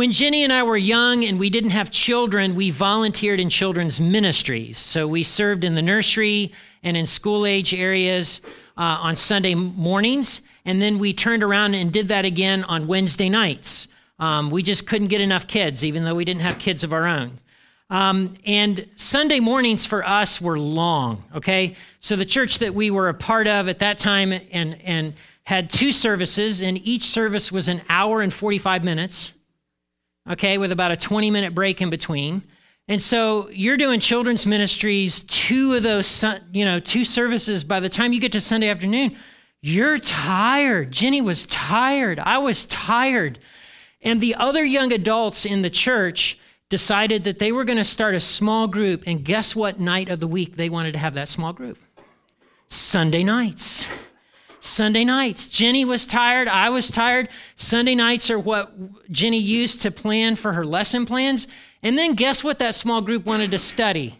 When Jenny and I were young and we didn't have children, we volunteered in children's ministries. So we served in the nursery and in school age areas uh, on Sunday mornings. And then we turned around and did that again on Wednesday nights. Um, we just couldn't get enough kids, even though we didn't have kids of our own. Um, and Sunday mornings for us were long, okay? So the church that we were a part of at that time and, and had two services, and each service was an hour and 45 minutes, okay, with about a 20 minute break in between. And so you're doing children's ministries, two of those, you know, two services. By the time you get to Sunday afternoon, you're tired. Jenny was tired. I was tired. And the other young adults in the church, decided that they were going to start a small group. And guess what night of the week they wanted to have that small group? Sunday nights. Sunday nights. Jenny was tired. I was tired. Sunday nights are what Jenny used to plan for her lesson plans. And then guess what that small group wanted to study?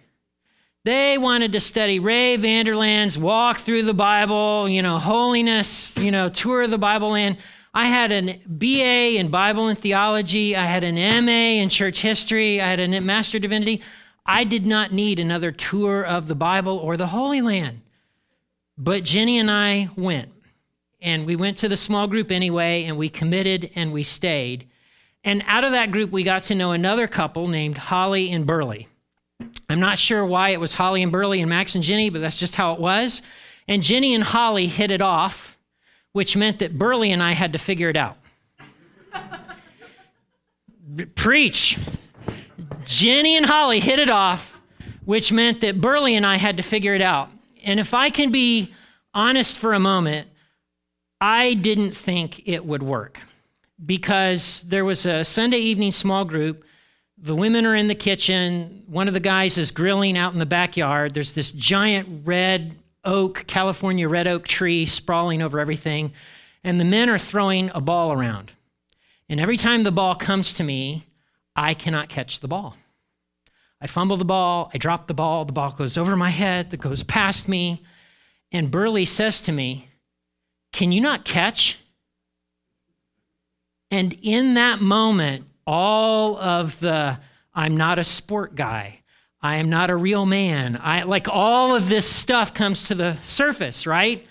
They wanted to study Ray Vander Laan's walk through the Bible, you know, holiness, you know, tour of the Bible land. I had an BA in Bible and theology. I had an MA in church history. I had a Master Divinity. I did not need another tour of the Bible or the Holy Land. But Jenny and I went. And we went to the small group anyway, and we committed and we stayed. And out of that group, we got to know another couple named Holly and Burley. I'm not sure why it was Holly and Burley and Max and Jenny, but that's just how it was. And Jenny and Holly hit it off which meant that Burley and I had to figure it out. Preach. Jenny and Holly hit it off, which meant that Burley and I had to figure it out. And if I can be honest for a moment, I didn't think it would work because there was a Sunday evening small group. The women are in the kitchen. One of the guys is grilling out in the backyard. There's this giant red oak, California red oak tree sprawling over everything, and the men are throwing a ball around. And every time the ball comes to me, I cannot catch the ball. I fumble the ball, I drop the ball, the ball goes over my head, that goes past me. And Burley says to me, Can you not catch? And in that moment, all of the I'm not a sport guy, I am not a real man. I like all of this stuff comes to the surface, right?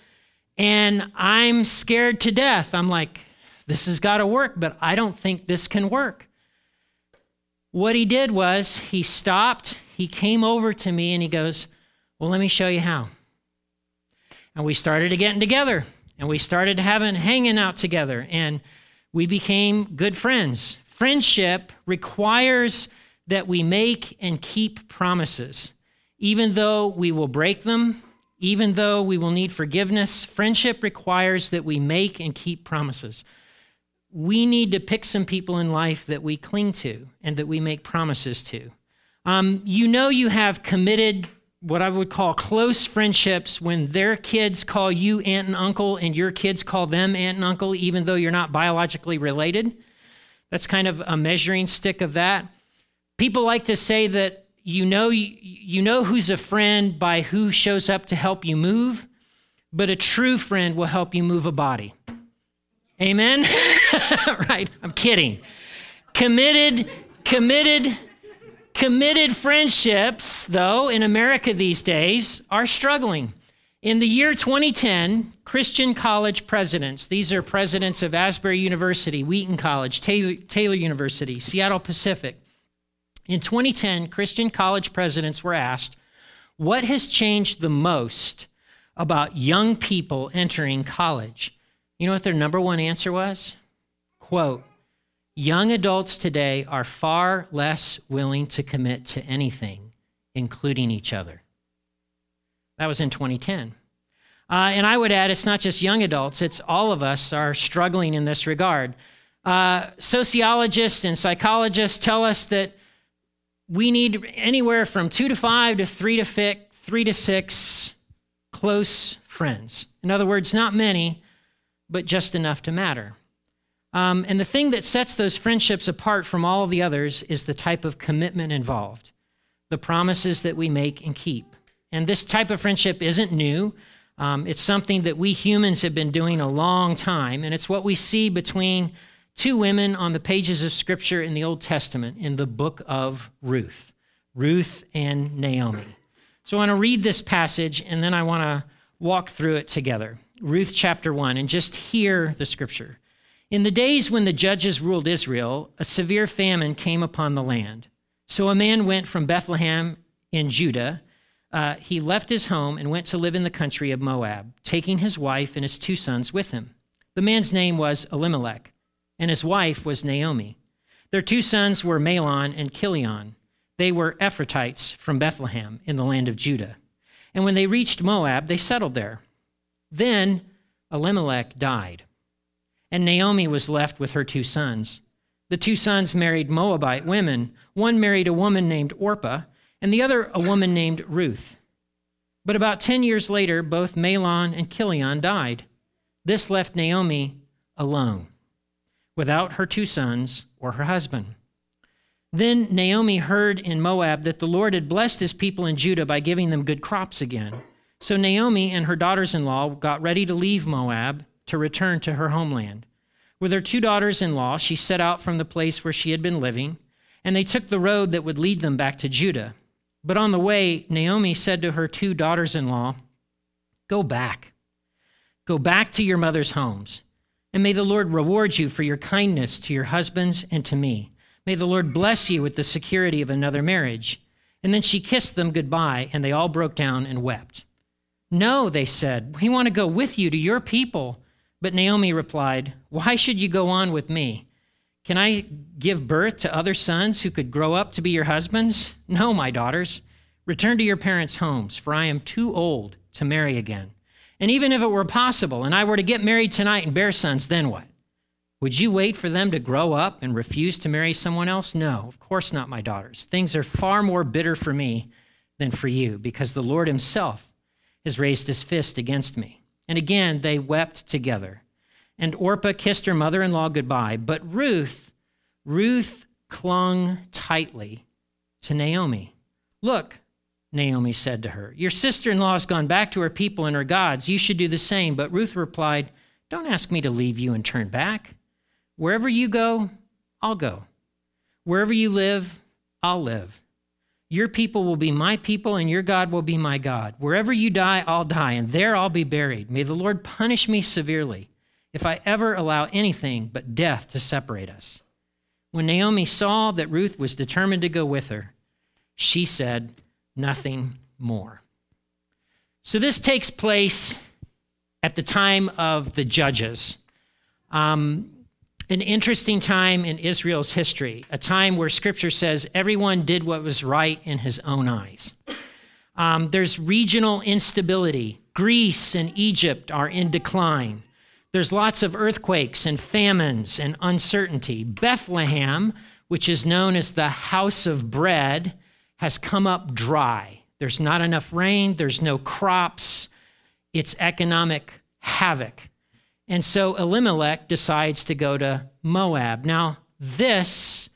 And I'm scared to death. I'm like, this has got to work, but I don't think this can work. What he did was he stopped, he came over to me and he goes, Well, let me show you how. And we started getting together and we started having hanging out together and we became good friends. Friendship requires that we make and keep promises. Even though we will break them, even though we will need forgiveness, friendship requires that we make and keep promises. We need to pick some people in life that we cling to and that we make promises to. Um, you know, you have committed what I would call close friendships when their kids call you aunt and uncle and your kids call them aunt and uncle, even though you're not biologically related. That's kind of a measuring stick of that. People like to say that you know you know who's a friend by who shows up to help you move, but a true friend will help you move a body. Amen. right, I'm kidding. Committed committed committed friendships though in America these days are struggling. In the year 2010, Christian college presidents, these are presidents of Asbury University, Wheaton College, Taylor, Taylor University, Seattle Pacific, in 2010, Christian college presidents were asked, What has changed the most about young people entering college? You know what their number one answer was? Quote, Young adults today are far less willing to commit to anything, including each other. That was in 2010. Uh, and I would add, it's not just young adults, it's all of us are struggling in this regard. Uh, sociologists and psychologists tell us that we need anywhere from two to five to three to fi- three to six close friends. In other words, not many, but just enough to matter. Um, and the thing that sets those friendships apart from all of the others is the type of commitment involved, the promises that we make and keep. And this type of friendship isn't new. Um, it's something that we humans have been doing a long time, and it's what we see between two women on the pages of Scripture in the Old Testament in the book of Ruth Ruth and Naomi. So I want to read this passage and then I want to walk through it together. Ruth chapter 1, and just hear the scripture. In the days when the judges ruled Israel, a severe famine came upon the land. So a man went from Bethlehem in Judah. Uh, he left his home and went to live in the country of Moab, taking his wife and his two sons with him. The man's name was Elimelech, and his wife was Naomi. Their two sons were Mahlon and Chilion. They were Ephrathites from Bethlehem in the land of Judah. And when they reached Moab, they settled there. Then Elimelech died, and Naomi was left with her two sons. The two sons married Moabite women. One married a woman named Orpah, and the other a woman named Ruth. But about 10 years later, both Mahlon and Chilion died. This left Naomi alone, without her two sons or her husband. Then Naomi heard in Moab that the Lord had blessed his people in Judah by giving them good crops again. So Naomi and her daughters in law got ready to leave Moab to return to her homeland. With her two daughters in law, she set out from the place where she had been living, and they took the road that would lead them back to Judah. But on the way, Naomi said to her two daughters in law, Go back. Go back to your mother's homes, and may the Lord reward you for your kindness to your husbands and to me. May the Lord bless you with the security of another marriage. And then she kissed them goodbye, and they all broke down and wept. No, they said, we want to go with you to your people. But Naomi replied, Why should you go on with me? Can I give birth to other sons who could grow up to be your husbands? No, my daughters. Return to your parents' homes, for I am too old to marry again. And even if it were possible, and I were to get married tonight and bear sons, then what? Would you wait for them to grow up and refuse to marry someone else? No, of course not, my daughters. Things are far more bitter for me than for you, because the Lord Himself has raised His fist against me. And again, they wept together. And Orpah kissed her mother in law goodbye. But Ruth, Ruth clung tightly to Naomi. Look, Naomi said to her, Your sister in law has gone back to her people and her gods. You should do the same. But Ruth replied, Don't ask me to leave you and turn back. Wherever you go, I'll go. Wherever you live, I'll live. Your people will be my people, and your God will be my God. Wherever you die, I'll die, and there I'll be buried. May the Lord punish me severely if I ever allow anything but death to separate us. When Naomi saw that Ruth was determined to go with her, she said nothing more. So this takes place at the time of the judges. Um, an interesting time in Israel's history, a time where scripture says everyone did what was right in his own eyes. Um, there's regional instability. Greece and Egypt are in decline. There's lots of earthquakes and famines and uncertainty. Bethlehem, which is known as the house of bread, has come up dry. There's not enough rain, there's no crops, it's economic havoc. And so Elimelech decides to go to Moab. Now, this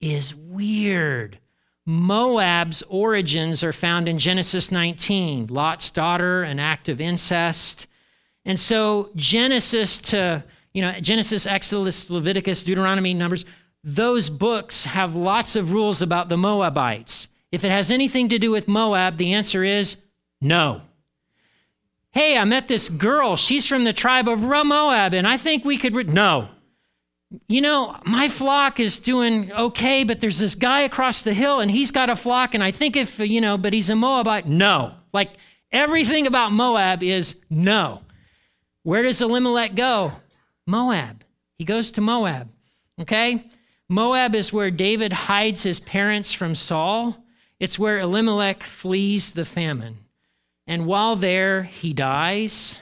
is weird. Moab's origins are found in Genesis 19, Lot's daughter, an act of incest. And so Genesis to, you know, Genesis, Exodus, Leviticus, Deuteronomy, Numbers, those books have lots of rules about the Moabites. If it has anything to do with Moab, the answer is no. Hey, I met this girl. She's from the tribe of Moab, and I think we could. Re-. No. You know, my flock is doing okay, but there's this guy across the hill, and he's got a flock, and I think if, you know, but he's a Moabite. No. Like everything about Moab is no. Where does Elimelech go? Moab. He goes to Moab. Okay? Moab is where David hides his parents from Saul. It's where Elimelech flees the famine. And while there, he dies,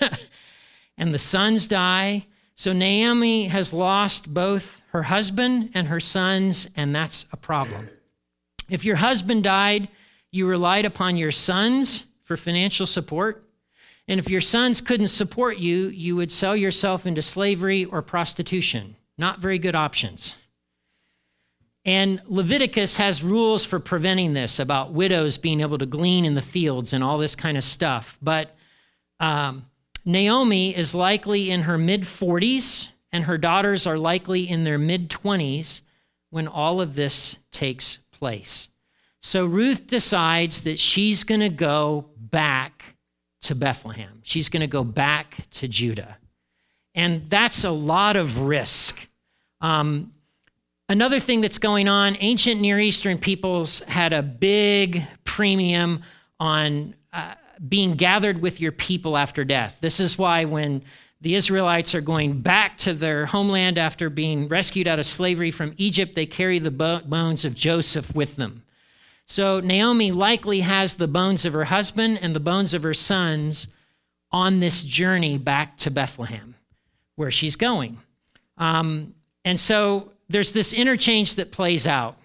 and the sons die. So Naomi has lost both her husband and her sons, and that's a problem. If your husband died, you relied upon your sons for financial support. And if your sons couldn't support you, you would sell yourself into slavery or prostitution. Not very good options. And Leviticus has rules for preventing this about widows being able to glean in the fields and all this kind of stuff. But um, Naomi is likely in her mid 40s. and her daughters are likely in their mid 20s when all of this takes place. So Ruth decides that she's going to go back to Bethlehem. She's going to go back to Judah. And that's a lot of risk. Um, another thing that's going on ancient Near Eastern peoples had a big premium on uh, being gathered with your people after death. This is why when the Israelites are going back to their homeland after being rescued out of slavery from Egypt, they carry the bones of Joseph with them. So Naomi likely has the bones of her husband and the bones of her sons on this journey back to Bethlehem, where she's going. Um, and so there's this interchange that plays out.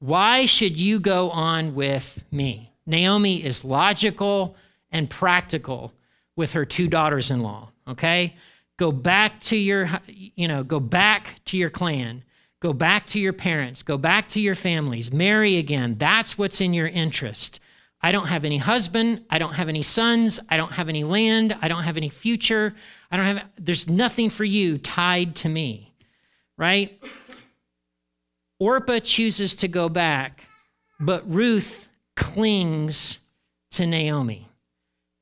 Why should you go on with me? Naomi is logical and practical with her two daughters in law, okay? Go back to your, you know, go back to your clan. Go back to your parents, go back to your families, marry again. That's what's in your interest. I don't have any husband, I don't have any sons, I don't have any land, I don't have any future. I don't have there's nothing for you tied to me. Right? Orpah chooses to go back, but Ruth clings to Naomi.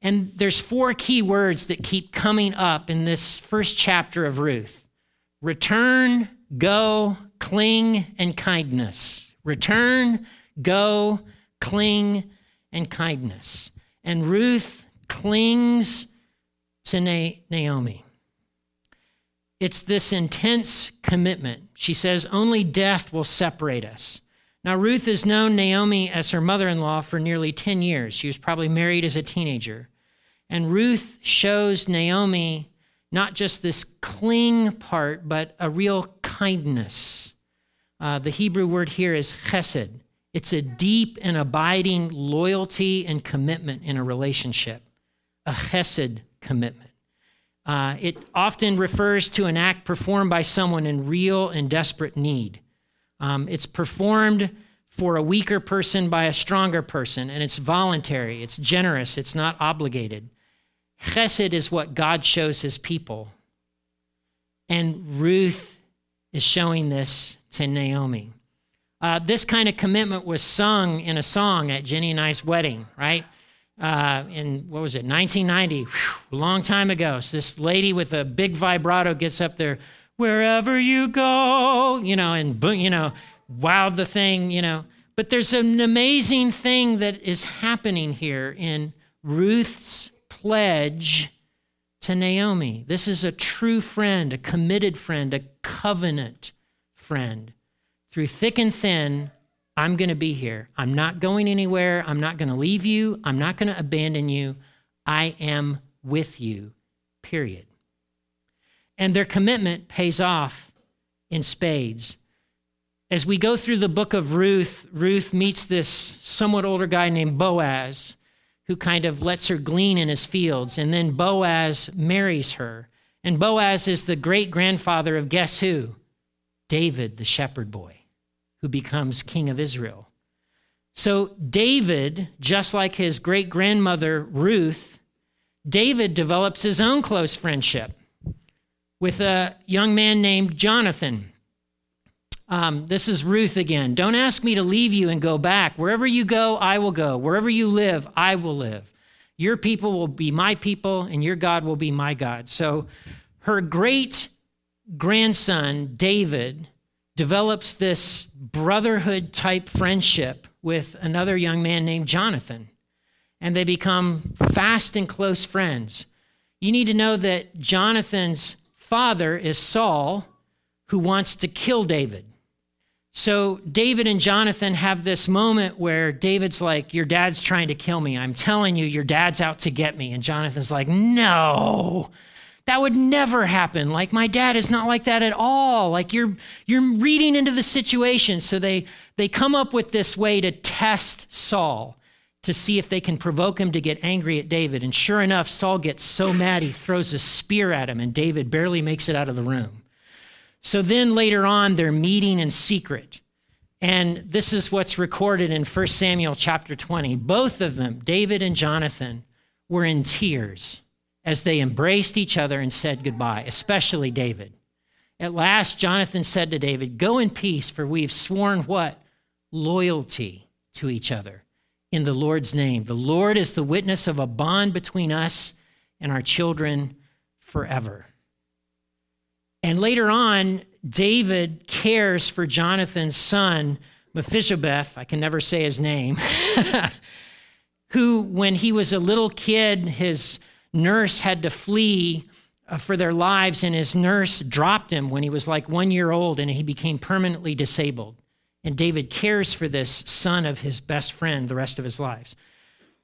And there's four key words that keep coming up in this first chapter of Ruth. Return, go, cling, and kindness. Return, go, cling, and kindness. And Ruth clings to Naomi. It's this intense commitment. She says, Only death will separate us. Now, Ruth has known Naomi as her mother in law for nearly 10 years. She was probably married as a teenager. And Ruth shows Naomi not just this cling part, but a real kindness. Uh, the Hebrew word here is chesed. It's a deep and abiding loyalty and commitment in a relationship, a chesed commitment. Uh, it often refers to an act performed by someone in real and desperate need. Um, it's performed for a weaker person by a stronger person, and it's voluntary, it's generous, it's not obligated. Chesed is what God shows his people. And Ruth is showing this to Naomi. Uh, this kind of commitment was sung in a song at Jenny and I's wedding, right? Uh, in what was it, 1990, Whew, a long time ago. So this lady with a big vibrato gets up there, wherever you go, you know, and boom, you know, wowed the thing, you know. But there's an amazing thing that is happening here in Ruth's pledge to Naomi. This is a true friend, a committed friend, a covenant friend. Through thick and thin, I'm going to be here. I'm not going anywhere. I'm not going to leave you. I'm not going to abandon you. I am with you, period. And their commitment pays off in spades. As we go through the book of Ruth, Ruth meets this somewhat older guy named Boaz who kind of lets her glean in his fields. And then Boaz marries her. And Boaz is the great grandfather of guess who? David, the shepherd boy, who becomes king of Israel. So, David, just like his great grandmother Ruth, David develops his own close friendship with a young man named Jonathan. Um, this is Ruth again. Don't ask me to leave you and go back. Wherever you go, I will go. Wherever you live, I will live. Your people will be my people, and your God will be my God. So her great grandson, David, develops this brotherhood type friendship with another young man named Jonathan, and they become fast and close friends. You need to know that Jonathan's father is Saul, who wants to kill David. So David and Jonathan have this moment where David's like, Your dad's trying to kill me. I'm telling you, your dad's out to get me. And Jonathan's like, No, that would never happen. Like, my dad is not like that at all. Like, you're, you're reading into the situation. So they, they come up with this way to test Saul to see if they can provoke him to get angry at David. And sure enough, Saul gets so mad he throws a spear at him, and David barely makes it out of the room. So then later on, they're meeting in secret. And this is what's recorded in 1 Samuel chapter 20. Both of them, David and Jonathan, were in tears as they embraced each other and said goodbye, especially David. At last, Jonathan said to David, Go in peace, for we've sworn what? Loyalty to each other in the Lord's name. The Lord is the witness of a bond between us and our children forever. And later on, David cares for Jonathan's son, Mephibosheth, I can never say his name, who, when he was a little kid, his nurse had to flee uh, for their lives, and his nurse dropped him when he was like one year old and he became permanently disabled. And David cares for this son of his best friend the rest of his lives.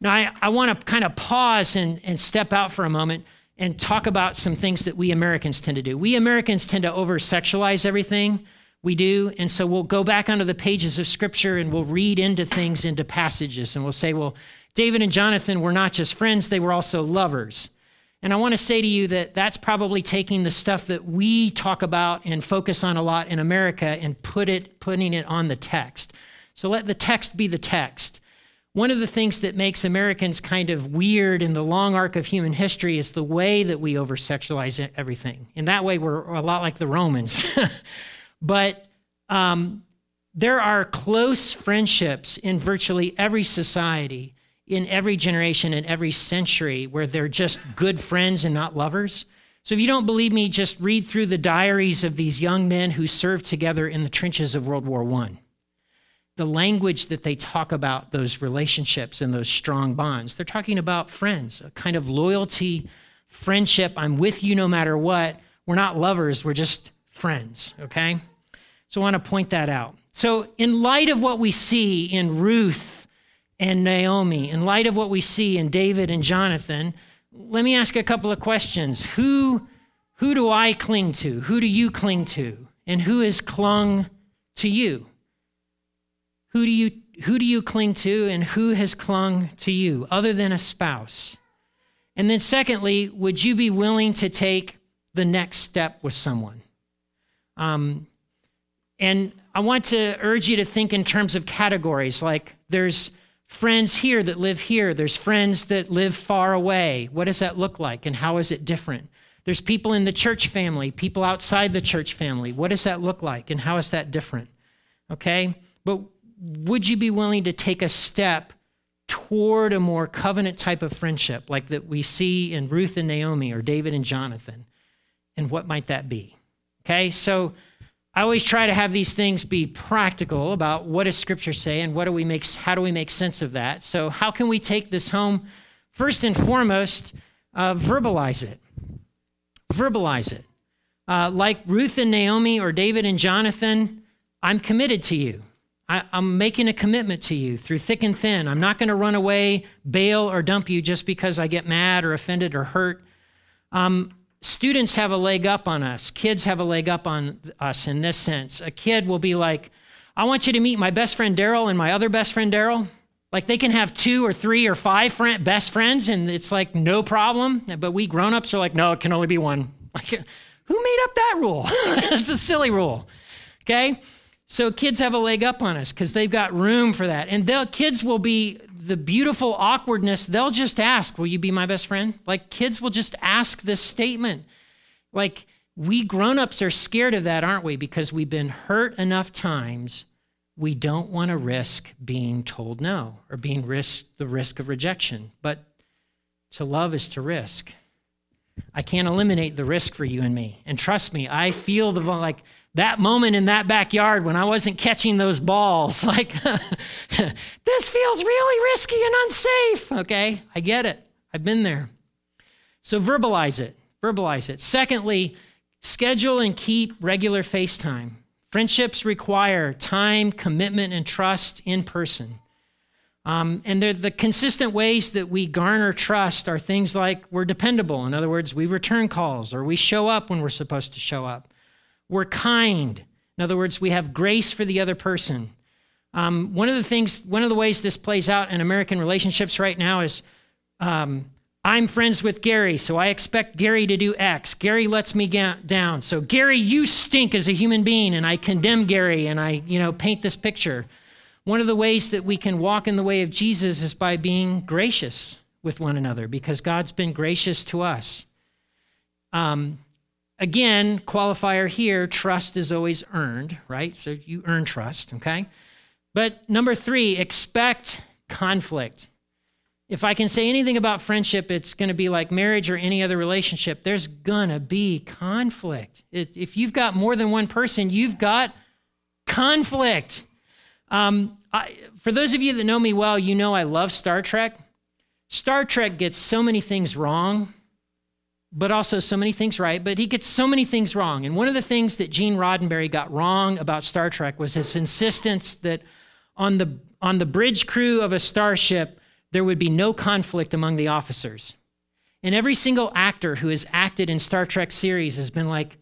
Now, I, I want to kind of pause and, and step out for a moment and talk about some things that we Americans tend to do. We Americans tend to over sexualize everything we do. And so we'll go back onto the pages of scripture and we'll read into things, into passages, and we'll say, well, David and Jonathan were not just friends, they were also lovers. And I want to say to you that that's probably taking the stuff that we talk about and focus on a lot in America and put it putting it on the text. So let the text be the text. One of the things that makes Americans kind of weird in the long arc of human history is the way that we over sexualize everything. In that way, we're a lot like the Romans. but um, there are close friendships in virtually every society in every generation and every century where they're just good friends and not lovers. So if you don't believe me, just read through the diaries of these young men who served together in the trenches of World War I. The language that they talk about those relationships and those strong bonds, they're talking about friends, a kind of loyalty, friendship. I'm with you no matter what. We're not lovers, we're just friends, okay? So I want to point that out. So, in light of what we see in Ruth and Naomi, in light of what we see in David and Jonathan, let me ask a couple of questions. Who, who do I cling to? Who do you cling to? And who has clung to you? Who do you, who do you cling to and who has clung to you other than a spouse? And then, secondly, would you be willing to take the next step with someone? Um, and I want to urge you to think in terms of categories like there's friends here that live here. There's friends that live far away. What does that look like and how is it different? There's people in the church family, people outside the church family. What does that look like and how is that different? Okay? But would you be willing to take a step toward a more covenant type of friendship like that we see in Ruth and Naomi or David and Jonathan? And what might that be? Okay? So I always try to have these things be practical about what does scripture say and what do we make how do we make sense of that. So how can we take this home? First and foremost, uh, verbalize it. Verbalize it. Uh, like Ruth and Naomi or David and Jonathan, I'm committed to you. I, am making a commitment to you through thick and thin. I'm not going to run away, bail, or dump you just because I get mad or offended or hurt. Um, students have a leg up on us. Kids have a leg up on us in this sense. A kid will be like, I want you to meet my best friend Daryl and my other best friend Daryl. Like they can have two or three or five friend, best friends, and it's like no problem. But we grown ups are like, no, it can only be one. Like, who made up that rule? it's a silly rule. Okay? So kids have a leg up on us because they've got room for that. And the kids will be the beautiful awkwardness, they'll just ask, Will you be my best friend? Like kids will just ask this statement. Like we grown-ups are scared of that, aren't we? Because we've been hurt enough times, we don't want to risk being told no or being risk the risk of rejection. But to love is to risk. I can't eliminate the risk for you and me. And trust me, I feel the like that moment in that backyard when I wasn't catching those balls, like, this feels really risky and unsafe. Okay, I get it. I've been there. So verbalize it. Verbalize it. Secondly, schedule and keep regular FaceTime. Friendships require time, commitment, and trust in person. Um, and the consistent ways that we garner trust are things like we're dependable. In other words, we return calls or we show up when we're supposed to show up. We're kind. In other words, we have grace for the other person. Um, one of the things, one of the ways this plays out in American relationships right now is um, I'm friends with Gary, so I expect Gary to do X. Gary lets me ga- down. So, Gary, you stink as a human being, and I condemn Gary and I, you know, paint this picture. One of the ways that we can walk in the way of Jesus is by being gracious with one another because God's been gracious to us. Um, again, qualifier here trust is always earned, right? So you earn trust, okay? But number three, expect conflict. If I can say anything about friendship, it's going to be like marriage or any other relationship. There's going to be conflict. If you've got more than one person, you've got conflict. Um, I, for those of you that know me well, you know I love Star Trek. Star Trek gets so many things wrong, but also so many things right, but he gets so many things wrong. And one of the things that Gene Roddenberry got wrong about Star Trek was his insistence that on the, on the bridge crew of a starship, there would be no conflict among the officers. And every single actor who has acted in Star Trek series has been like,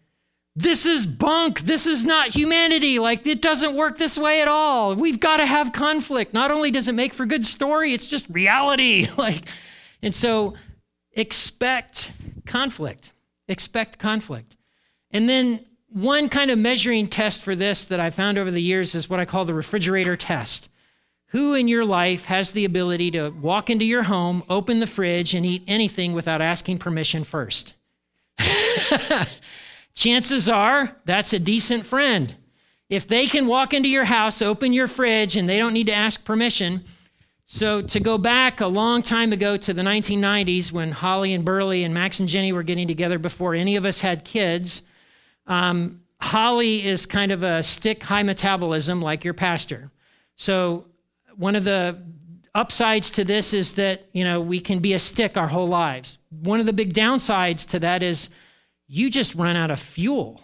this is bunk. This is not humanity. Like, it doesn't work this way at all. We've got to have conflict. Not only does it make for good story, it's just reality. like, and so expect conflict. Expect conflict. And then one kind of measuring test for this that I found over the years is what I call the refrigerator test. Who in your life has the ability to walk into your home, open the fridge, and eat anything without asking permission first? chances are that's a decent friend. If they can walk into your house, open your fridge, and they don't need to ask permission. So, to go back a long time ago to the 1990s when Holly and Burley and Max and Jenny were getting together before any of us had kids, um, Holly is kind of a stick high metabolism like your pastor. So, one of the upsides to this is that, you know, we can be a stick our whole lives. One of the big downsides to that is you just run out of fuel.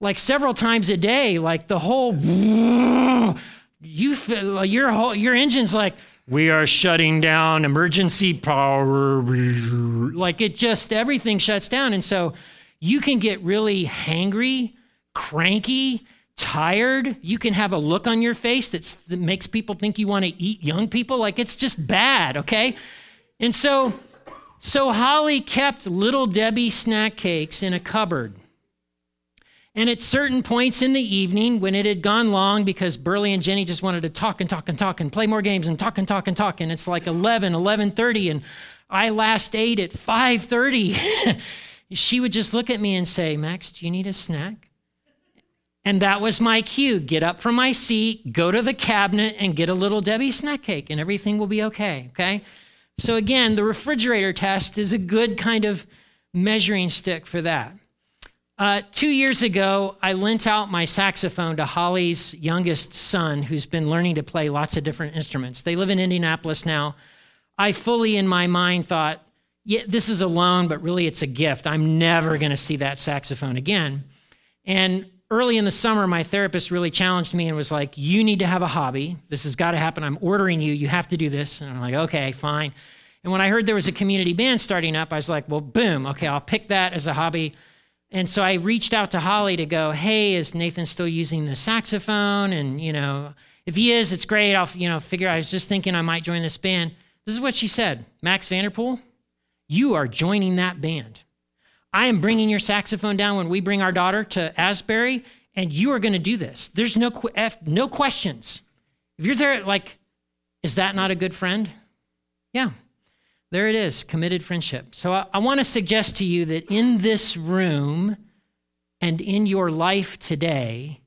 Like several times a day, like the whole you feel your whole your engine's like we are shutting down emergency power. Like it just everything shuts down. And so you can get really hangry cranky tired. You can have a look on your face that makes people think you want to eat young people. Like it's just bad okay? And so so Holly kept little Debbie snack cakes in a cupboard. And at certain points in the evening, when it had gone long because Burley and Jenny just wanted to talk and talk and talk and play more games and talk and talk and talk, and it's like 11, 11.30, and I last ate at 5.30, she would just look at me and say, Max, do you need a snack? And that was my cue. Get up from my seat, go to the cabinet, and get a little Debbie snack cake, and everything will be okay, okay? So, again, the refrigerator test is a good kind of measuring stick for that. Uh, two years ago, I lent out my saxophone to Holly's youngest son, who's been learning to play lots of different instruments. They live in Indianapolis now. I fully, in my mind, thought, yeah, this is a loan, but really it's a gift. I'm never going to see that saxophone again. And early in the summer, my therapist really challenged me and was like, You need to have a hobby. This has got to happen. I'm ordering you. You have to do this. And I'm like, Okay, fine. And when I heard there was a community band starting up, I was like, Well, boom. Okay, I'll pick that as a hobby. And so I reached out to Holly to go, Hey, is Nathan still using the saxophone? And, you know, if he is, it's great. I'll, you know, figure I was just thinking I might join this band. This is what she said Max Vanderpool, you are joining that band. I am bringing your saxophone down when we bring our daughter to Asbury, and you are going to do this. There's no, no questions. If you're there, like, is that not a good friend? Yeah, there it is committed friendship. So I, I want to suggest to you that in this room and in your life today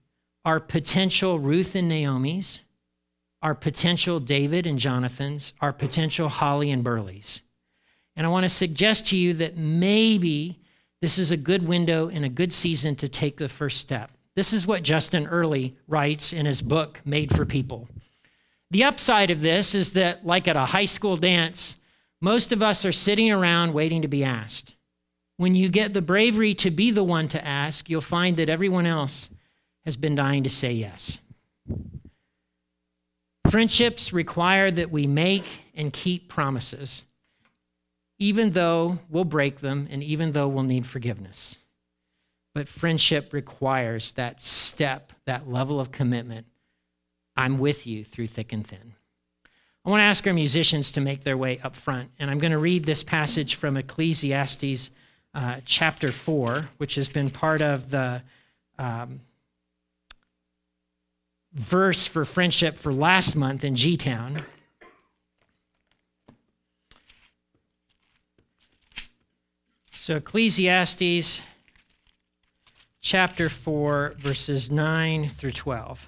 are potential Ruth and Naomi's, are potential David and Jonathan's, are potential Holly and Burley's. And I want to suggest to you that maybe this is a good window and a good season to take the first step. This is what Justin Earley writes in his book, Made for People. The upside of this is that, like at a high school dance, most of us are sitting around waiting to be asked. When you get the bravery to be the one to ask, you'll find that everyone else has been dying to say yes. Friendships require that we make and keep promises even though we'll break them and even though we'll need forgiveness. But friendship requires that step, that level of commitment. I'm with you through thick and thin. I want to ask our musicians to make their way up front, and I'm going to read this passage from Ecclesiastes uh, chapter 4, which has been part of the um, verse for friendship for last month in G Town. So, Ecclesiastes chapter 4, verses 9 through 12.